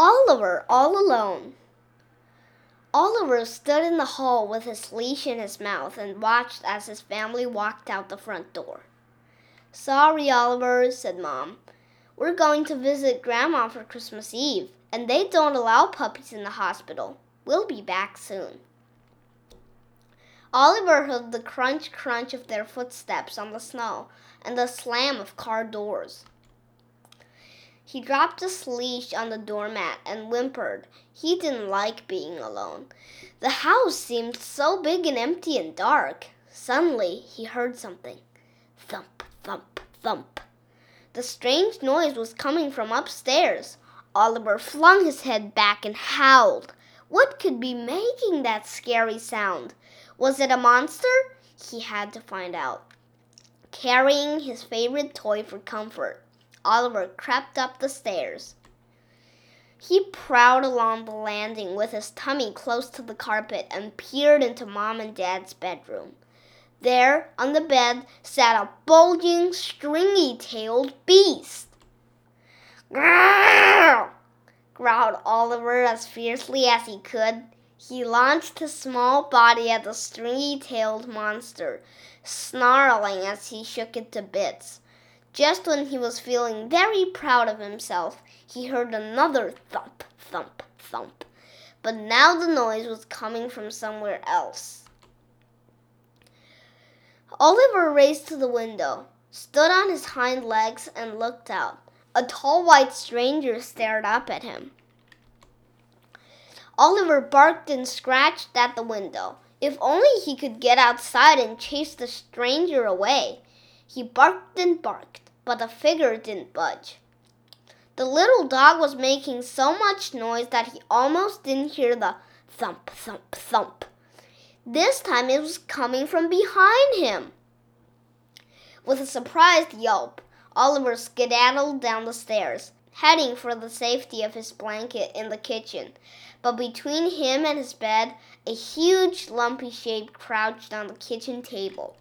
Oliver all alone. Oliver stood in the hall with his leash in his mouth and watched as his family walked out the front door. Sorry, Oliver, said Mom. We're going to visit Grandma for Christmas Eve, and they don't allow puppies in the hospital. We'll be back soon. Oliver heard the crunch crunch of their footsteps on the snow and the slam of car doors. He dropped his leash on the doormat and whimpered. He didn't like being alone. The house seemed so big and empty and dark. Suddenly, he heard something. Thump, thump, thump. The strange noise was coming from upstairs. Oliver flung his head back and howled. What could be making that scary sound? Was it a monster? He had to find out. Carrying his favorite toy for comfort, Oliver crept up the stairs. He prowled along the landing with his tummy close to the carpet and peered into Mom and Dad's bedroom. There, on the bed, sat a bulging, stringy tailed beast. Grrr! growled Oliver as fiercely as he could. He launched his small body at the stringy tailed monster, snarling as he shook it to bits. Just when he was feeling very proud of himself, he heard another thump, thump, thump. But now the noise was coming from somewhere else. Oliver raced to the window, stood on his hind legs, and looked out. A tall white stranger stared up at him. Oliver barked and scratched at the window. If only he could get outside and chase the stranger away. He barked and barked but the figure didn't budge. The little dog was making so much noise that he almost didn't hear the thump, thump, thump. This time it was coming from behind him. With a surprised yelp, Oliver skedaddled down the stairs, heading for the safety of his blanket in the kitchen. But between him and his bed, a huge lumpy shape crouched on the kitchen table.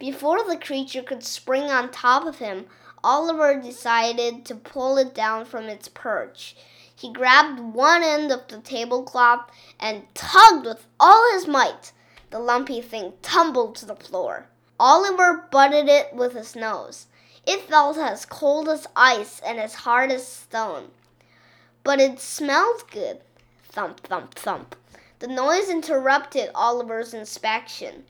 Before the creature could spring on top of him, Oliver decided to pull it down from its perch. He grabbed one end of the tablecloth and tugged with all his might. The lumpy thing tumbled to the floor. Oliver butted it with his nose. It felt as cold as ice and as hard as stone. But it smelled good. Thump, thump, thump. The noise interrupted Oliver's inspection.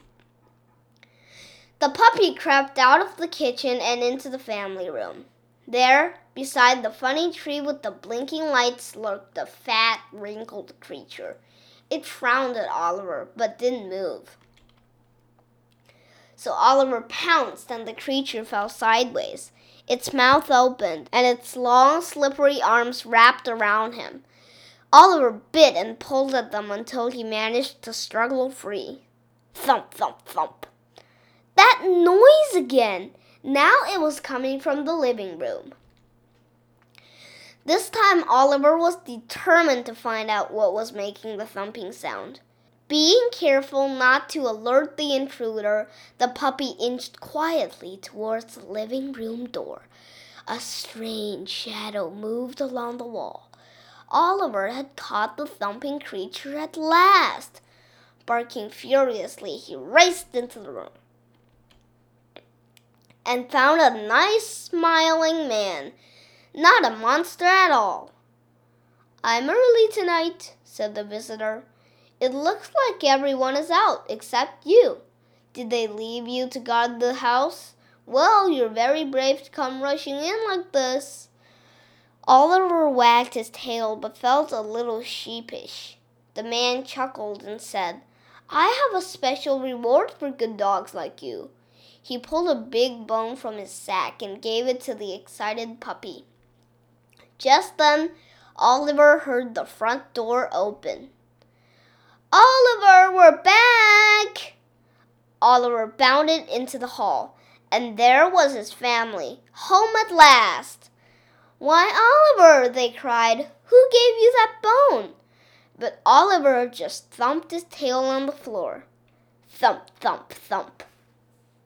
The puppy crept out of the kitchen and into the family room. There, beside the funny tree with the blinking lights, lurked a fat, wrinkled creature. It frowned at Oliver, but didn't move. So Oliver pounced, and the creature fell sideways. Its mouth opened, and its long, slippery arms wrapped around him. Oliver bit and pulled at them until he managed to struggle free. Thump, thump, thump. Noise again! Now it was coming from the living room. This time Oliver was determined to find out what was making the thumping sound. Being careful not to alert the intruder, the puppy inched quietly towards the living room door. A strange shadow moved along the wall. Oliver had caught the thumping creature at last. Barking furiously, he raced into the room and found a nice smiling man, not a monster at all. I'm early tonight, said the visitor. It looks like everyone is out except you. Did they leave you to guard the house? Well, you're very brave to come rushing in like this. Oliver wagged his tail but felt a little sheepish. The man chuckled and said, I have a special reward for good dogs like you. He pulled a big bone from his sack and gave it to the excited puppy. Just then, Oliver heard the front door open. Oliver, we're back! Oliver bounded into the hall, and there was his family, home at last. Why, Oliver, they cried, who gave you that bone? But Oliver just thumped his tail on the floor. Thump, thump, thump.